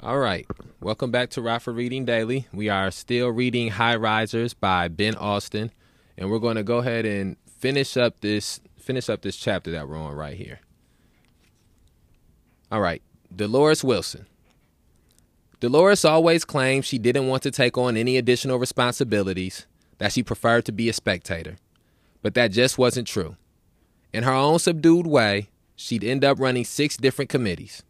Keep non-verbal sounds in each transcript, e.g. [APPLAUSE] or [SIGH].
All right. Welcome back to Rockford Reading Daily. We are still reading High Risers by Ben Austen, and we're going to go ahead and finish up this finish up this chapter that we're on right here. All right. Dolores Wilson. Dolores always claimed she didn't want to take on any additional responsibilities, that she preferred to be a spectator. But that just wasn't true. In her own subdued way, she'd end up running six different committees.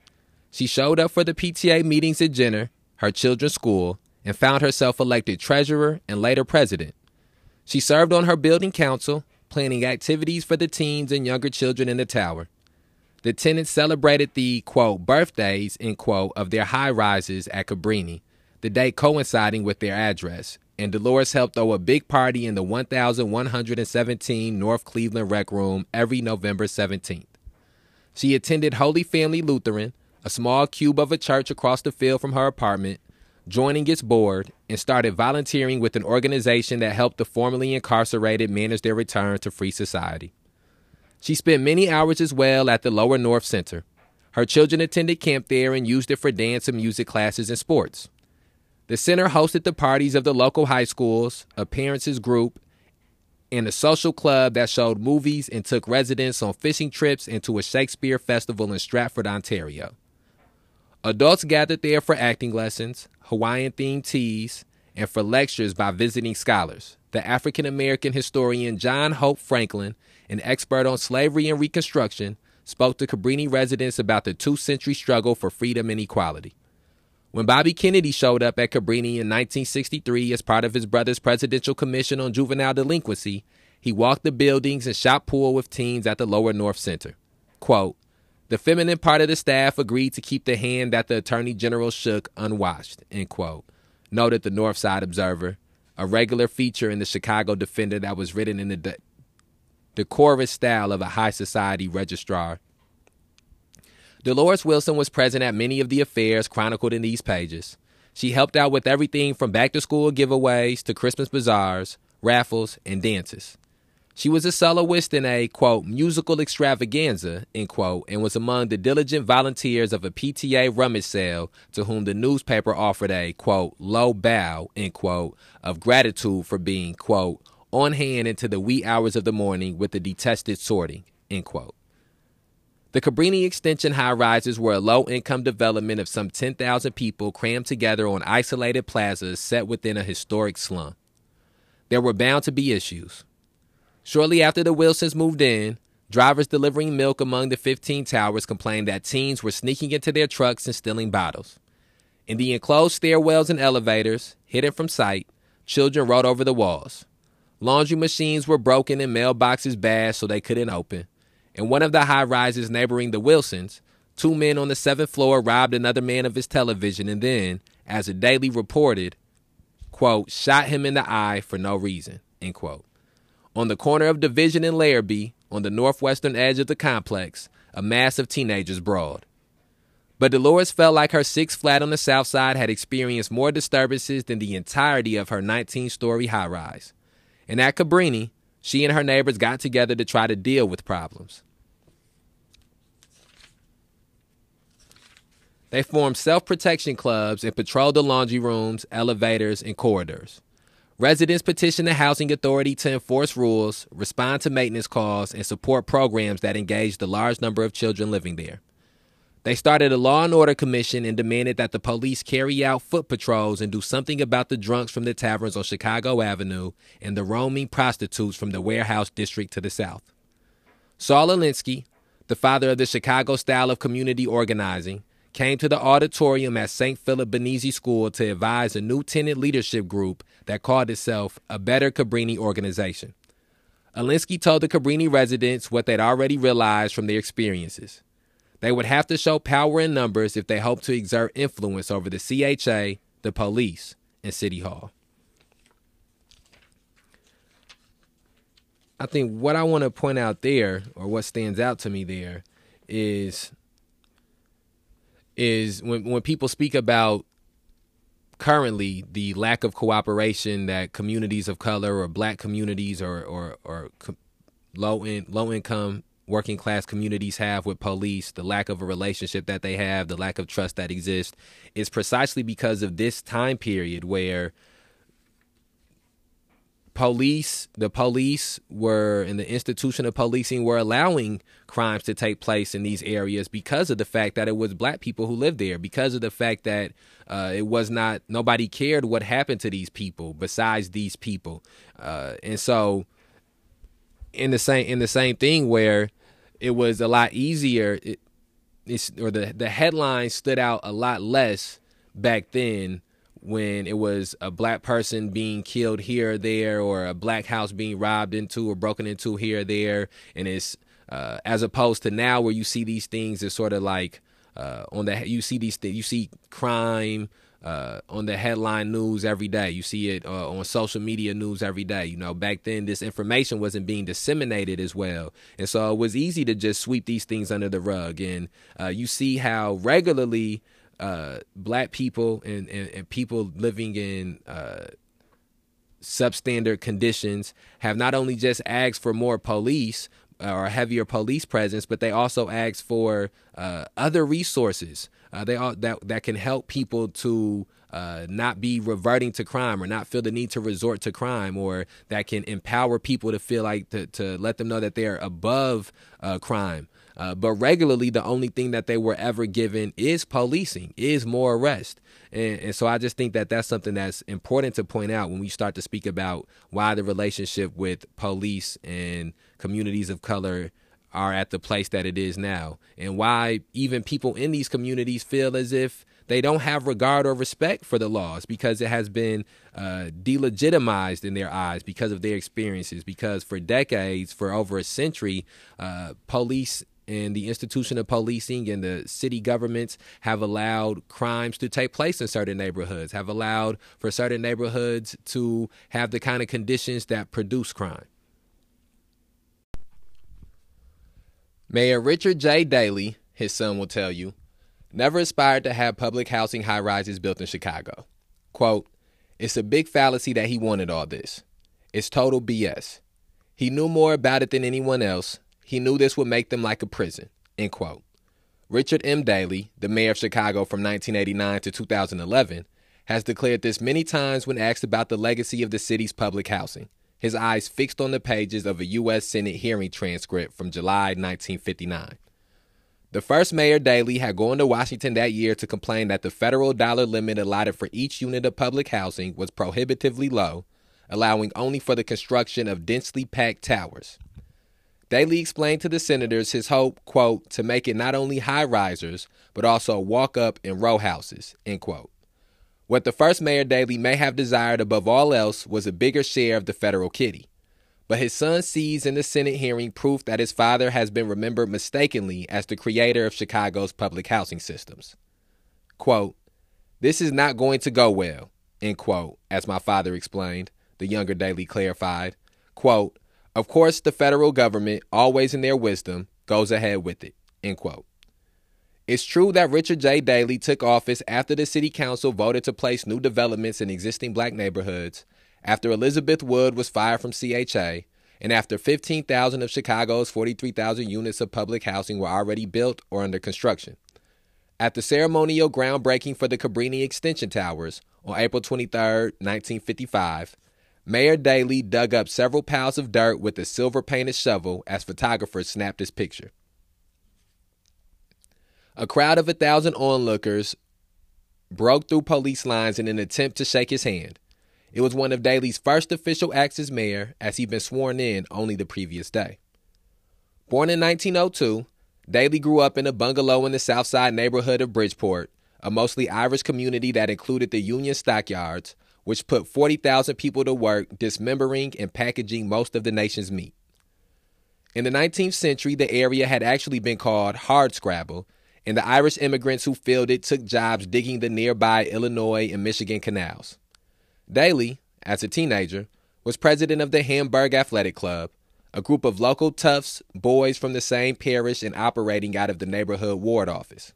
She showed up for the PTA meetings at Jenner, her children's school, and found herself elected treasurer and later president. She served on her building council, planning activities for the teens and younger children in the tower. The tenants celebrated the quote birthdays end quote of their high rises at Cabrini, the date coinciding with their address, and Dolores helped throw a big party in the 1117 North Cleveland Rec Room every November 17th. She attended Holy Family Lutheran, a small cube of a church across the field from her apartment, joining its board, and started volunteering with an organization that helped the formerly incarcerated manage their return to free society. She spent many hours as well at the Lower North Center. Her children attended camp there and used it for dance and music classes and sports. The center hosted the parties of the local high schools, a parents' group, and a social club that showed movies and took residents on fishing trips into a Shakespeare festival in Stratford, Ontario. Adults gathered there for acting lessons, Hawaiian themed teas, and for lectures by visiting scholars. The African American historian John Hope Franklin an expert on slavery and Reconstruction, spoke to Cabrini residents about the two century struggle for freedom and equality. When Bobby Kennedy showed up at Cabrini in 1963 as part of his brother's Presidential Commission on Juvenile Delinquency, he walked the buildings and shot pool with teens at the Lower North Center. Quote, the feminine part of the staff agreed to keep the hand that the Attorney General shook unwashed, end quote, noted the North Side Observer, a regular feature in the Chicago Defender that was written in the decorous style of a high society registrar. Dolores Wilson was present at many of the affairs chronicled in these pages. She helped out with everything from back to school giveaways to Christmas bazaars, raffles, and dances. She was a soloist in a, quote, musical extravaganza, end quote, and was among the diligent volunteers of a PTA rummage sale to whom the newspaper offered a, quote, low bow, end quote, of gratitude for being, quote, on hand into the wee hours of the morning with the detested sorting. End quote. The Cabrini Extension high rises were a low income development of some 10,000 people crammed together on isolated plazas set within a historic slum. There were bound to be issues. Shortly after the Wilsons moved in, drivers delivering milk among the 15 towers complained that teens were sneaking into their trucks and stealing bottles. In the enclosed stairwells and elevators, hidden from sight, children rode over the walls. Laundry machines were broken and mailboxes bashed so they couldn't open. In one of the high rises neighboring the Wilsons, two men on the seventh floor robbed another man of his television and then, as the Daily reported, quote, shot him in the eye for no reason, end quote. On the corner of Division and Larrabee, on the northwestern edge of the complex, a mass of teenagers brawled. But Dolores felt like her six flat on the south side had experienced more disturbances than the entirety of her 19 story high rise. And at Cabrini, she and her neighbors got together to try to deal with problems. They formed self protection clubs and patrolled the laundry rooms, elevators, and corridors. Residents petitioned the housing authority to enforce rules, respond to maintenance calls, and support programs that engaged the large number of children living there. They started a law and order commission and demanded that the police carry out foot patrols and do something about the drunks from the taverns on Chicago Avenue and the roaming prostitutes from the warehouse district to the south. Saul Alinsky, the father of the Chicago style of community organizing, came to the auditorium at St. Philip Benizi School to advise a new tenant leadership group that called itself a Better Cabrini Organization. Alinsky told the Cabrini residents what they'd already realized from their experiences. They would have to show power in numbers if they hoped to exert influence over the CHA, the police, and City Hall. I think what I want to point out there, or what stands out to me there, is is when when people speak about currently the lack of cooperation that communities of color or black communities or or, or low in low income working class communities have with police, the lack of a relationship that they have, the lack of trust that exists, is precisely because of this time period where police the police were and the institution of policing were allowing crimes to take place in these areas because of the fact that it was black people who lived there because of the fact that uh, it was not nobody cared what happened to these people besides these people. Uh, and so in the same in the same thing where it was a lot easier it, or the the headline stood out a lot less back then when it was a black person being killed here or there, or a black house being robbed into or broken into here or there, and it's uh, as opposed to now where you see these things as sort of like uh, on the you see these th- you see crime uh, on the headline news every day. You see it uh, on social media news every day. You know, back then this information wasn't being disseminated as well, and so it was easy to just sweep these things under the rug. And uh, you see how regularly uh, black people and, and, and, people living in uh, substandard conditions have not only just asked for more police uh, or heavier police presence, but they also ask for uh, other resources. Uh, they all, that that can help people to uh, not be reverting to crime or not feel the need to resort to crime, or that can empower people to feel like to, to let them know that they're above crime. Uh, but regularly, the only thing that they were ever given is policing, is more arrest. And, and, so I just think that that's something that's important to point out when we start to speak about why the relationship with police and communities of color are at the place that it is now, and why even people in these communities feel as if they don't have regard or respect for the laws because it has been uh, delegitimized in their eyes because of their experiences. Because for decades, for over a century, uh, police and the institution of policing and the city governments have allowed crimes to take place in certain neighborhoods, have allowed for certain neighborhoods to have the kind of conditions that produce crime. Mayor Richard J. Daley, his son will tell you, never aspired to have public housing high rises built in Chicago. Quote, It's a big fallacy that he wanted all this. It's total BS. He knew more about it than anyone else, he knew this would make them like a prison. End quote. Richard M. Daley, the mayor of Chicago from 1989 to 2011, has declared this many times when asked about the legacy of the city's public housing, his eyes fixed on the pages of a U.S. Senate hearing transcript from July 1959. The first mayor, Daley, had gone to Washington that year to complain that the federal dollar limit allotted for each unit of public housing was prohibitively low, allowing only for the construction of densely packed towers. Daley explained to the senators his hope, quote, to make it not only high risers, but also walk up and row houses, end quote. What the first mayor Daley may have desired above all else was a bigger share of the federal kitty. But his son sees in the Senate hearing proof that his father has been remembered mistakenly as the creator of Chicago's public housing systems. Quote, This is not going to go well, end quote, as my father explained, the younger Daley clarified. Quote, of course, the federal government, always in their wisdom, goes ahead with it. End quote. It's true that Richard J. Daley took office after the city council voted to place new developments in existing black neighborhoods, after Elizabeth Wood was fired from CHA, and after 15,000 of Chicago's 43,000 units of public housing were already built or under construction. At the ceremonial groundbreaking for the Cabrini Extension Towers on April 23, 1955, Mayor Daley dug up several piles of dirt with a silver painted shovel as photographers snapped his picture. A crowd of a thousand onlookers broke through police lines in an attempt to shake his hand. It was one of Daley's first official acts as mayor, as he'd been sworn in only the previous day. Born in 1902, Daley grew up in a bungalow in the South Side neighborhood of Bridgeport, a mostly Irish community that included the Union Stockyards, which put 40,000 people to work dismembering and packaging most of the nation's meat. In the 19th century, the area had actually been called Hardscrabble, and the Irish immigrants who filled it took jobs digging the nearby Illinois and Michigan canals. Daley, as a teenager, was president of the Hamburg Athletic Club, a group of local toughs, boys from the same parish and operating out of the neighborhood ward office.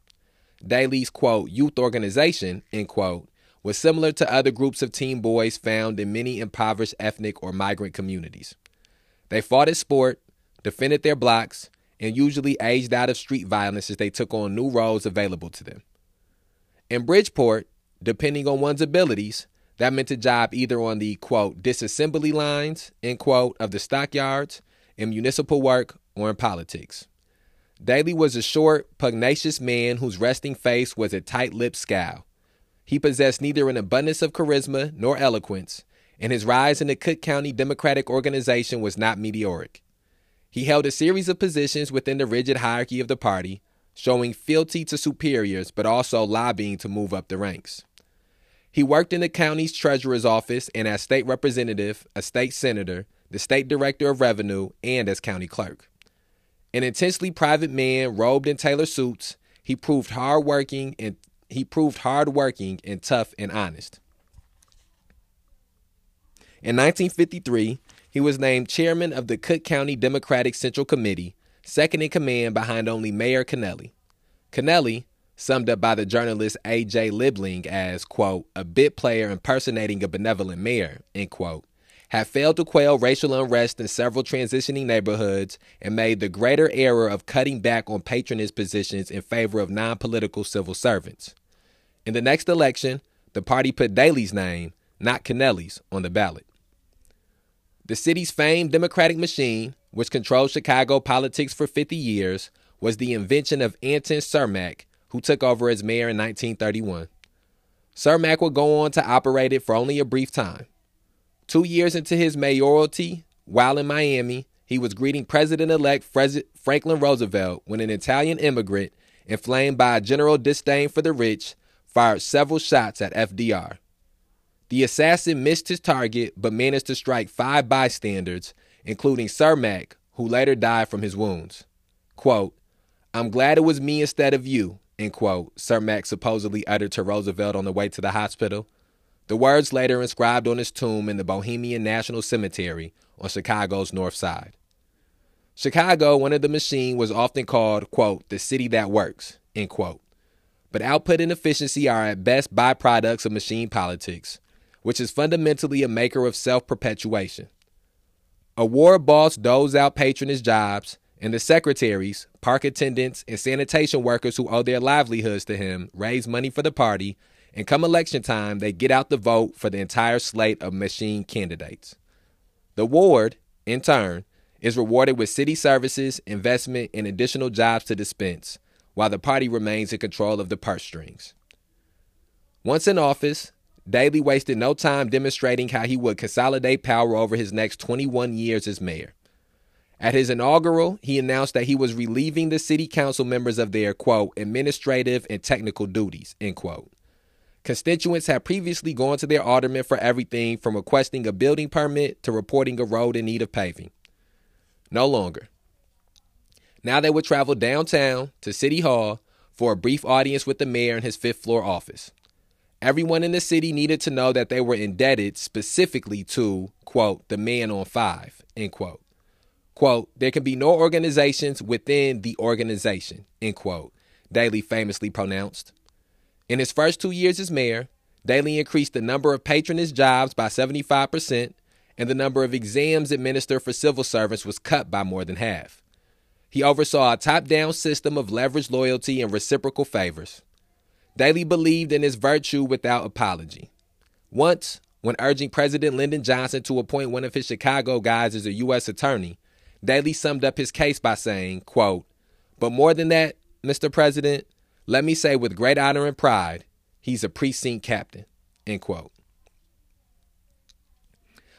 Daley's, quote, youth organization, end quote, was similar to other groups of teen boys found in many impoverished ethnic or migrant communities. They fought as sport, defended their blocks, and usually aged out of street violence as they took on new roles available to them. In Bridgeport, depending on one's abilities, that meant a job either on the quote disassembly lines, end quote, of the stockyards, in municipal work, or in politics. Daley was a short, pugnacious man whose resting face was a tight lipped scowl. He possessed neither an abundance of charisma nor eloquence, and his rise in the Cook County Democratic Organization was not meteoric. He held a series of positions within the rigid hierarchy of the party, showing fealty to superiors but also lobbying to move up the ranks. He worked in the county's treasurer's office and as state representative, a state senator, the state director of revenue, and as county clerk. An intensely private man robed in tailor suits, he proved hardworking and he proved hardworking and tough and honest. In 1953, he was named chairman of the Cook County Democratic Central Committee, second in command behind only Mayor Kennelly. Kennelly, summed up by the journalist A.J. Liebling as, quote, a bit player impersonating a benevolent mayor, end quote, had failed to quell racial unrest in several transitioning neighborhoods and made the greater error of cutting back on patronage positions in favor of non political civil servants. In the next election, the party put Daley's name, not Kennelly's, on the ballot. The city's famed Democratic machine, which controlled Chicago politics for 50 years, was the invention of Anton Cermak, who took over as mayor in 1931. Cermak would go on to operate it for only a brief time. Two years into his mayoralty, while in Miami, he was greeting President elect Franklin Roosevelt when an Italian immigrant, inflamed by a general disdain for the rich, fired several shots at FDR. The assassin missed his target but managed to strike five bystanders, including Cermak, who later died from his wounds. Quote, I'm glad it was me instead of you, end quote, supposedly uttered to Roosevelt on the way to the hospital. The words later inscribed on his tomb in the Bohemian National Cemetery on Chicago's North Side. Chicago, one of the machine, was often called, quote, the city that works, end quote but output and efficiency are at best byproducts of machine politics, which is fundamentally a maker of self perpetuation. A war boss doles out patronage jobs, and the secretaries, park attendants, and sanitation workers who owe their livelihoods to him raise money for the party, and come election time, they get out the vote for the entire slate of machine candidates. The ward, in turn, is rewarded with city services, investment, and additional jobs to dispense, while the party remains in control of the purse strings. Once in office, Daley wasted no time demonstrating how he would consolidate power over his next 21 years as mayor. At his inaugural, he announced that he was relieving the city council members of their, quote, administrative and technical duties, end quote. Constituents had previously gone to their alderman for everything from requesting a building permit to reporting a road in need of paving. No longer. Now they would travel downtown to City Hall for a brief audience with the mayor in his fifth floor office. Everyone in the city needed to know that they were indebted specifically to, quote, the man on five, end quote. Quote, there can be no organizations within the organization, end quote, Daley famously pronounced. In his first two years as mayor, Daley increased the number of patronage jobs by 75%, and the number of exams administered for civil servants was cut by more than half. He oversaw a top down system of leveraged loyalty and reciprocal favors. Daley believed in his virtue without apology. Once, when urging President Lyndon Johnson to appoint one of his Chicago guys as a U.S. attorney, Daley summed up his case by saying, quote, But more than that, Mr. President, let me say with great honor and pride, he's a precinct captain, end quote.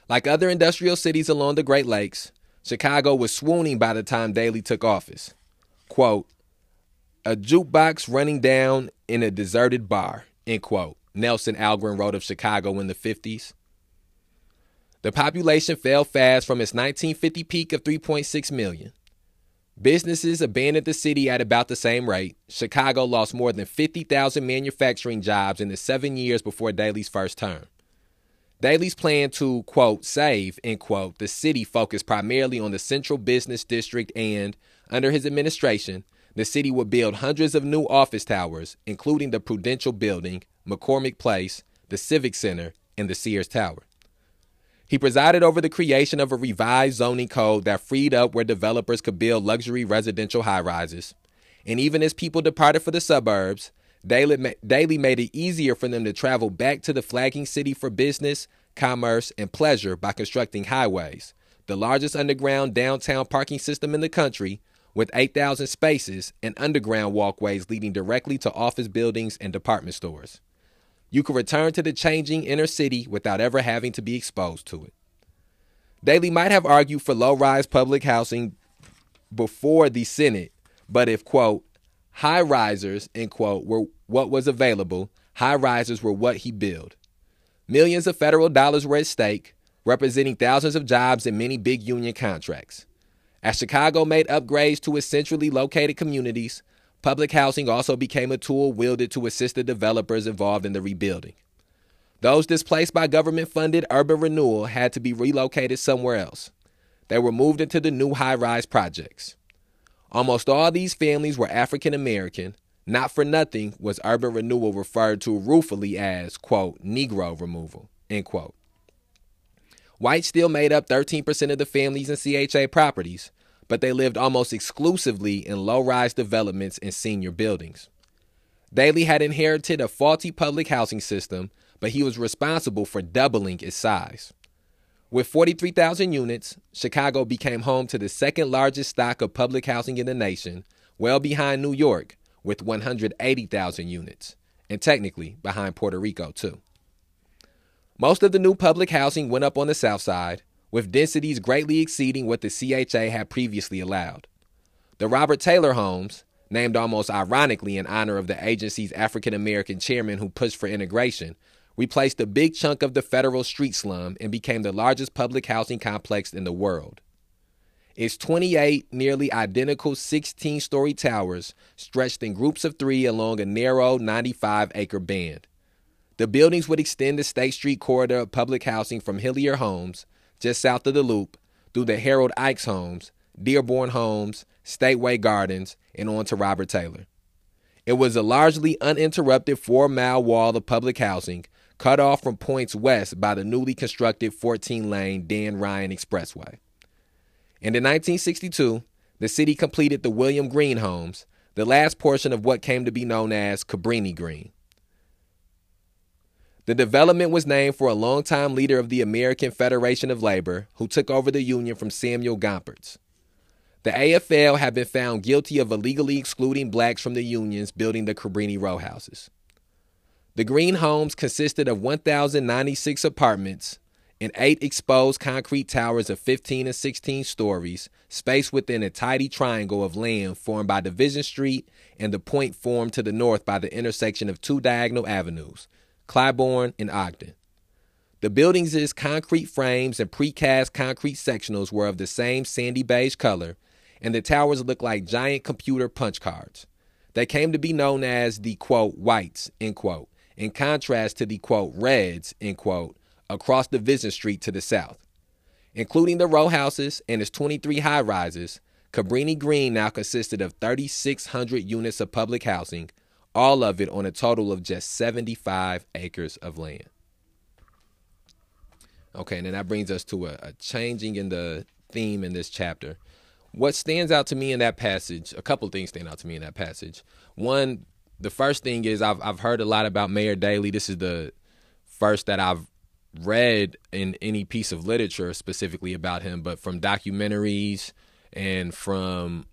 Like other industrial cities along the Great Lakes, Chicago was swooning by the time Daley took office. Quote, a jukebox running down in a deserted bar, end quote. Nelson Algren wrote of Chicago in the 50s. The population fell fast from its 1950 peak of 3.6 million. Businesses abandoned the city at about the same rate. Chicago lost more than 50,000 manufacturing jobs in the seven years before Daley's first term. Daley's plan to, quote, save, end quote, the city focused primarily on the central business district and, under his administration, the city would build hundreds of new office towers, including the Prudential Building, McCormick Place, the Civic Center, and the Sears Tower. He presided over the creation of a revised zoning code that freed up where developers could build luxury residential high rises. And even as people departed for the suburbs, Daley made it easier for them to travel back to the flagging city for business, commerce, and pleasure by constructing highways, the largest underground downtown parking system in the country, with 8,000 spaces and underground walkways leading directly to office buildings and department stores. You could return to the changing inner city without ever having to be exposed to it. Daley might have argued for low rise public housing before the Senate, but if, quote, high risers, end quote, were what was available, high rises were what he built. Millions of federal dollars were at stake, representing thousands of jobs and many big union contracts. As Chicago made upgrades to its centrally located communities, public housing also became a tool wielded to assist the developers involved in the rebuilding. Those displaced by government funded urban renewal had to be relocated somewhere else. They were moved into the new high rise projects. Almost all these families were African American. Not for nothing was urban renewal referred to ruefully as, quote, Negro removal, end quote. Whites still made up 13% of the families in CHA properties, but they lived almost exclusively in low rise developments and senior buildings. Daley had inherited a faulty public housing system, but he was responsible for doubling its size. With 43,000 units, Chicago became home to the second largest stock of public housing in the nation, well behind New York with 180,000 units, and technically behind Puerto Rico, too. Most of the new public housing went up on the south side, with densities greatly exceeding what the CHA had previously allowed. The Robert Taylor homes, named almost ironically in honor of the agency's African American chairman who pushed for integration, replaced a big chunk of the federal street slum and became the largest public housing complex in the world. Its 28 nearly identical 16 story towers stretched in groups of three along a narrow 95 acre band. The buildings would extend the State Street corridor of public housing from Hilliard Homes, just south of the Loop, through the Harold Ickes Homes, Dearborn Homes, Stateway Gardens, and on to Robert Taylor. It was a largely uninterrupted four mile wall of public housing, cut off from points west by the newly constructed 14 lane Dan Ryan Expressway. And in 1962, the city completed the William Green Homes, the last portion of what came to be known as Cabrini Green. The development was named for a longtime leader of the American Federation of Labor who took over the union from Samuel Gompers. The AFL had been found guilty of illegally excluding blacks from the unions building the Cabrini row houses. The green homes consisted of 1,096 apartments and eight exposed concrete towers of 15 and 16 stories, spaced within a tidy triangle of land formed by Division Street and the point formed to the north by the intersection of two diagonal avenues, Clybourn, and Ogden. The buildings' concrete frames and precast concrete sectionals were of the same sandy beige color, and the towers looked like giant computer punch cards. They came to be known as the quote whites, end quote, in contrast to the quote reds, end quote, across Division Street to the south. Including the row houses and its 23 high rises, Cabrini Green now consisted of 3,600 units of public housing, all of it on a total of just 75 acres of land. Okay, and then that brings us to a, a, changing in the theme in this chapter. What stands out to me in that passage, a couple things stand out to me in that passage. One, the first thing is I've I've heard a lot about Mayor Daley. This is the first that I've read in any piece of literature specifically about him, but from documentaries and from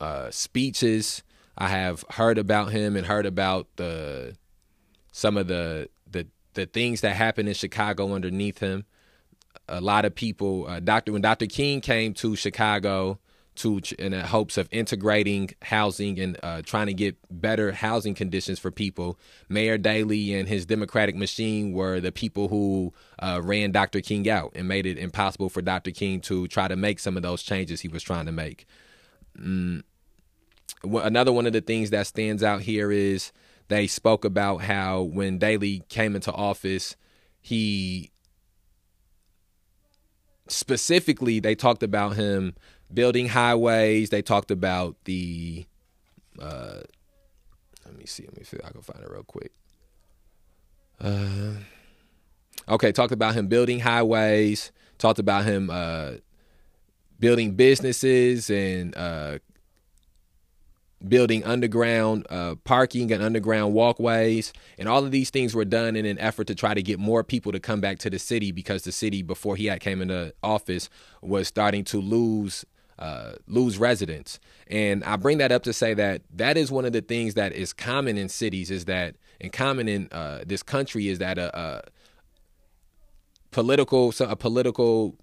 uh, speeches I have heard about him and heard about the some of the the the things that happened in Chicago underneath him. A lot of people, uh, Doctor when Dr. King came to Chicago to in the hopes of integrating housing and uh, trying to get better housing conditions for people. Mayor Daley and his Democratic machine were the people who uh, ran Dr. King out and made it impossible for Dr. King to try to make some of those changes he was trying to make. Mm another one of the things that stands out here is they spoke about how when Daley came into office, he specifically they talked about him building highways. They talked about the uh, let me see, let me see I can find it real quick. Uh, Okay, talked about him building highways, talked about him uh, building businesses and uh, building underground uh, parking and underground walkways. And all of these things were done in an effort to try to get more people to come back to the city because the city, before he had came into office, was starting to lose uh, lose residents. And I bring that up to say that that is one of the things that is common in cities is that, and common in uh, this country is that a, a political, a political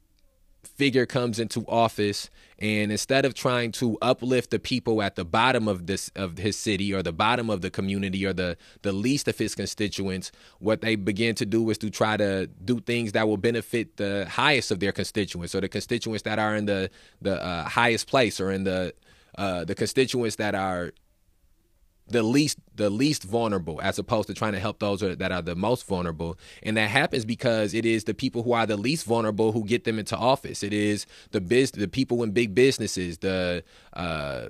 figure comes into office and instead of trying to uplift the people at the bottom of this of his city or the bottom of the community or the the least of his constituents what they begin to do is to try to do things that will benefit the highest of their constituents or the constituents that are in the the uh, highest place or in the uh, the constituents that are the least the least vulnerable as opposed to trying to help those that are the most vulnerable. And that happens because it is the people who are the least vulnerable who get them into office. It is the biz the people in big businesses the uh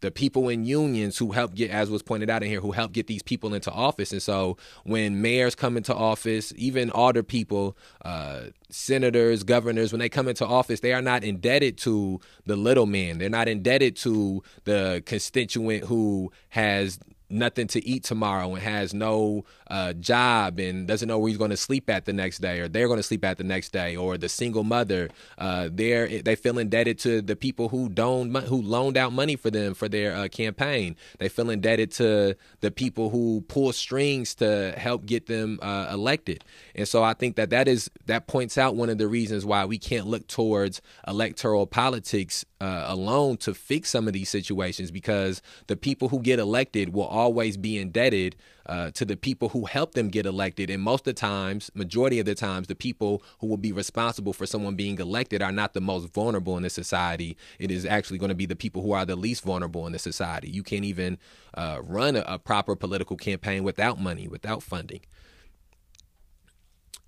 the people in unions who help get, as was pointed out in here, who help get these people into office. And so when mayors come into office, even older people, uh, senators, governors, when they come into office, they are not indebted to the little man. They're not indebted to the constituent who has nothing to eat tomorrow and has no uh, job and doesn't know where he's going to sleep at the next day or they're going to sleep at the next day or the single mother uh, they're they feel indebted to the people who don't who loaned out money for them for their uh, campaign. They feel indebted to the people who pull strings to help get them uh, elected. And so I think that that is that points out one of the reasons why we can't look towards electoral politics uh, alone to fix some of these situations because the people who get elected will always be indebted uh, to the people who help them get elected. And most of the times, majority of the times, the people who will be responsible for someone being elected are not the most vulnerable in the society. It is actually going to be the people who are the least vulnerable in the society. You can't even uh, run a, a, proper political campaign without money, without funding.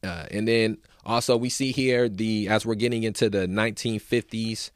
Uh, and then also we see here the as we're getting into the 1950s,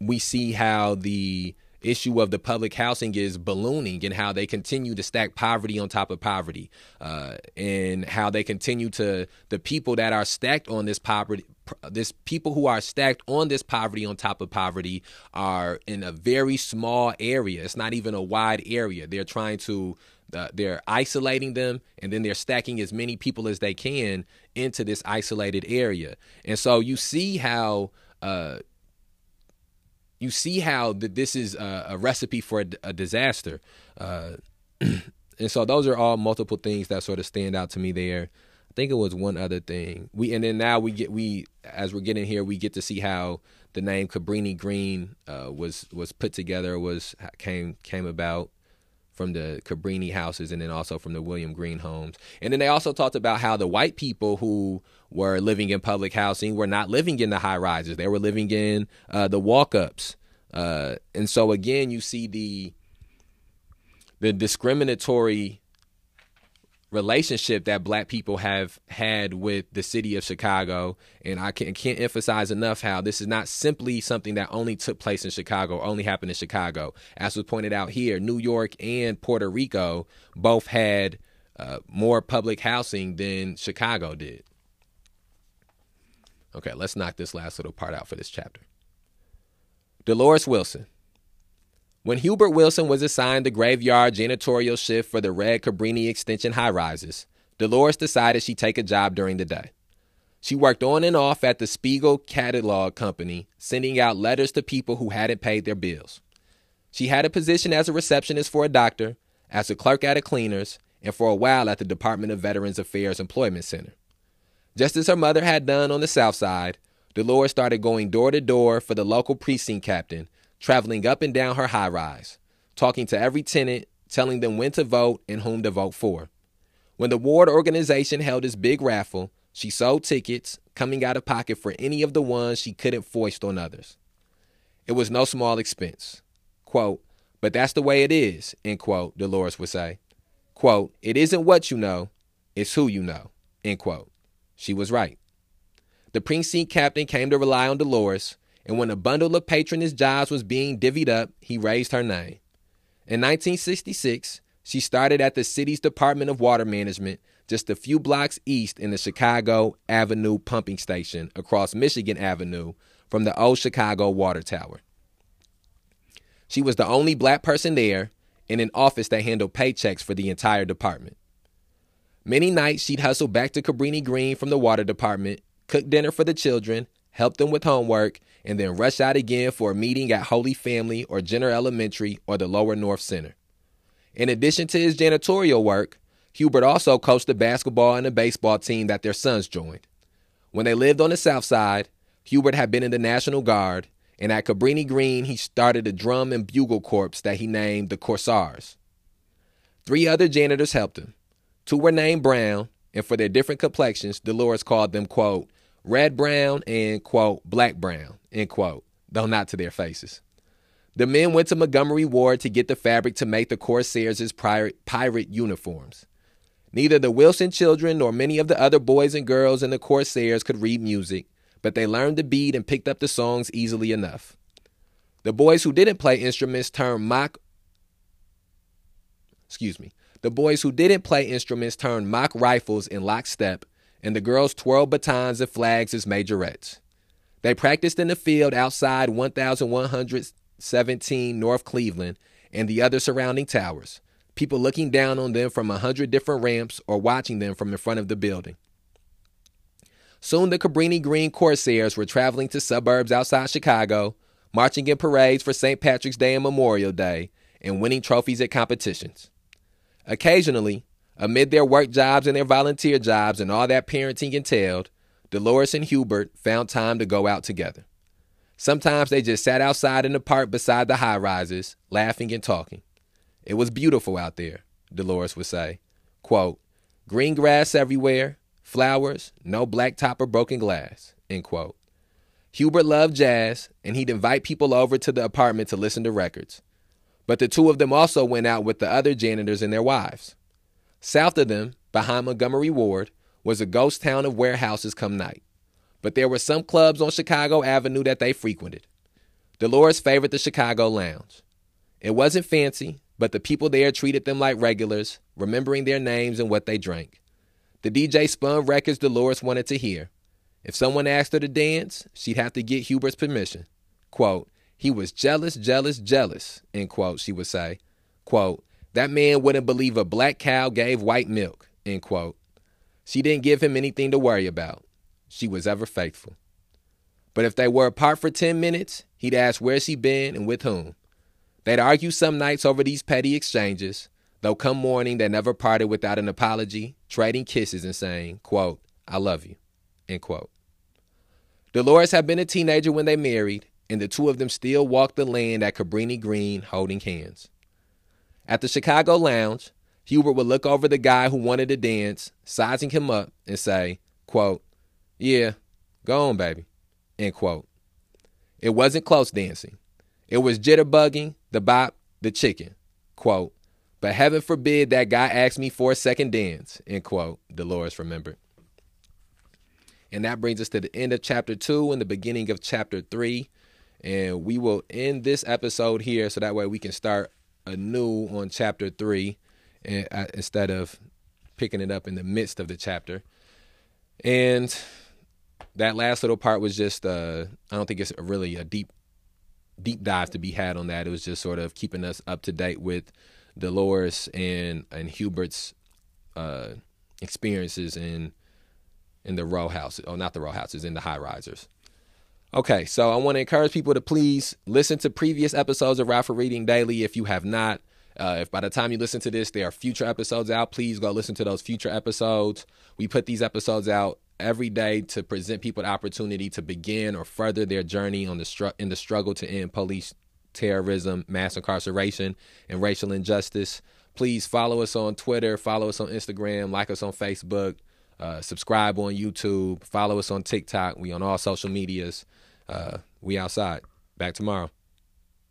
we see how the issue of the public housing is ballooning and how they continue to stack poverty on top of poverty uh, and how they continue to the people that are stacked on this poverty this people who are stacked on this poverty on top of poverty are in a very small area. It's not even a wide area. They're trying to uh, they're isolating them and then they're stacking as many people as they can into this isolated area. And so you see how uh, you see how that this is a, a recipe for a, a disaster. Uh, [CLEARS THROAT] and so those are all multiple things that sort of stand out to me there. I think it was one other thing. We and then now we get we as we're getting here, we get to see how the name Cabrini Green uh, was was put together, was came came about from the Cabrini houses and then also from the William Green homes. And then they also talked about how the white people who were living in public housing were not living in the high rises. They were living in uh, the walk ups. Uh, and so again, you see the the discriminatory relationship that black people have had with the city of Chicago. And I can't, can't, emphasize enough how this is not simply something that only took place in Chicago only happened in Chicago. As was pointed out here, New York and Puerto Rico both had uh, more public housing than Chicago did. Okay, let's knock this last little part out for this chapter. Dolores Wilson. When Hubert Wilson was assigned the graveyard janitorial shift for the Red Cabrini Extension high rises, Dolores decided she'd take a job during the day. She worked on and off at the Spiegel Catalog Company, sending out letters to people who hadn't paid their bills. She had a position as a receptionist for a doctor, as a clerk at a cleaner's, and for a while at the Department of Veterans Affairs Employment Center. Just as her mother had done on the South Side, Dolores started going door to door for the local precinct captain traveling up and down her high rise, talking to every tenant, telling them when to vote and whom to vote for. When the ward organization held its big raffle, she sold tickets, coming out of pocket for any of the ones she couldn't foist on others. It was no small expense. Quote, but that's the way it is, end quote, Dolores would say. Quote, it isn't what you know, it's who you know, end quote. She was right. The precinct captain came to rely on Dolores, and when a bundle of patronage jobs was being divvied up, he raised her name. In 1966, She started at the city's Department of Water Management just a few blocks east in the Chicago Avenue pumping station across Michigan Avenue from the old Chicago Water Tower. She was the only black person there in an office that handled paychecks for the entire department. Many nights she'd hustle back to Cabrini Green from the water department, cook dinner for the children, help them with homework, and then rush out again for a meeting at Holy Family or Jenner Elementary or the Lower North Center. In addition to his janitorial work, Hubert also coached the basketball and the baseball team that their sons joined. When they lived on the South Side, Hubert had been in the National Guard, and at Cabrini Green, he started a drum and bugle corps that he named the Corsairs. Three other janitors helped him. Two were named Brown, and for their different complexions, Dolores called them, quote, red brown and, quote, black brown, end quote, though not to their faces. The men went to Montgomery Ward to get the fabric to make the Corsairs' pirate, uniforms. Neither the Wilson children nor many of the other boys and girls in the Corsairs could read music, but they learned the beat and picked up the songs easily enough. The boys who didn't play instruments turned mock excuse me. The boys who didn't play instruments turned mock rifles in lockstep, and the girls twirled batons and flags as majorettes. They practiced in the field outside 1117 North Cleveland and the other surrounding towers, people looking down on them from a hundred different ramps or watching them from in front of the building. Soon the Cabrini Green Corsairs were traveling to suburbs outside Chicago, marching in parades for St. Patrick's Day and Memorial Day, and winning trophies at competitions. Occasionally, amid their work jobs and their volunteer jobs and all that parenting entailed, Dolores and Hubert found time to go out together. Sometimes they just sat outside in the park beside the high rises, laughing and talking. It was beautiful out there, Dolores would say. Quote, green grass everywhere, flowers, no black top or broken glass, end quote. Hubert loved jazz, and he'd invite people over to the apartment to listen to records. But the two of them also went out with the other janitors and their wives. South of them, behind Montgomery Ward, was a ghost town of warehouses come night. But there were some clubs on Chicago Avenue that they frequented. Dolores favored the Chicago Lounge. It wasn't fancy, but the people there treated them like regulars, remembering their names and what they drank. The DJ spun records Dolores wanted to hear. If someone asked her to dance, she'd have to get Hubert's permission. Quote, he was jealous, jealous, jealous, end quote, she would say. Quote, that man wouldn't believe a black cow gave white milk, end quote. She didn't give him anything to worry about. She was ever faithful. But if they were apart for 10 minutes, he'd ask where she been and with whom. They'd argue some nights over these petty exchanges, though come morning they never parted without an apology, trading kisses and saying, quote, I love you, end quote. Dolores had been a teenager when they married, and the two of them still walked the land at Cabrini Green holding hands. At the Chicago Lounge, Hubert would look over the guy who wanted to dance, sizing him up, and say, quote, Yeah, go on, baby, end quote. It wasn't close dancing. It was jitterbugging, the bop, the chicken. Quote, but heaven forbid that guy asked me for a second dance, end quote, Dolores remembered. And that brings us to the end of chapter two and the beginning of chapter three. And we will end this episode here so that way we can start anew on chapter three instead of picking it up in the midst of the chapter. And that last little part was just, uh, I don't think it's really a deep deep dive to be had on that. It was just sort of keeping us up to date with Dolores and and Hubert's uh, experiences in in the row houses. Oh, not the row houses, in the high risers. Okay, so I want to encourage people to please listen to previous episodes of Radford Reading Daily if you have not. Uh, if by the time you listen to this, there are future episodes out, please go listen to those future episodes. We put these episodes out every day to present people the opportunity to begin or further their journey on the str- in the struggle to end police terrorism, mass incarceration, and racial injustice. Please follow us on Twitter, follow us on Instagram, like us on Facebook, uh, subscribe on YouTube, follow us on TikTok. We on all social medias. Uh, we outside. Back tomorrow.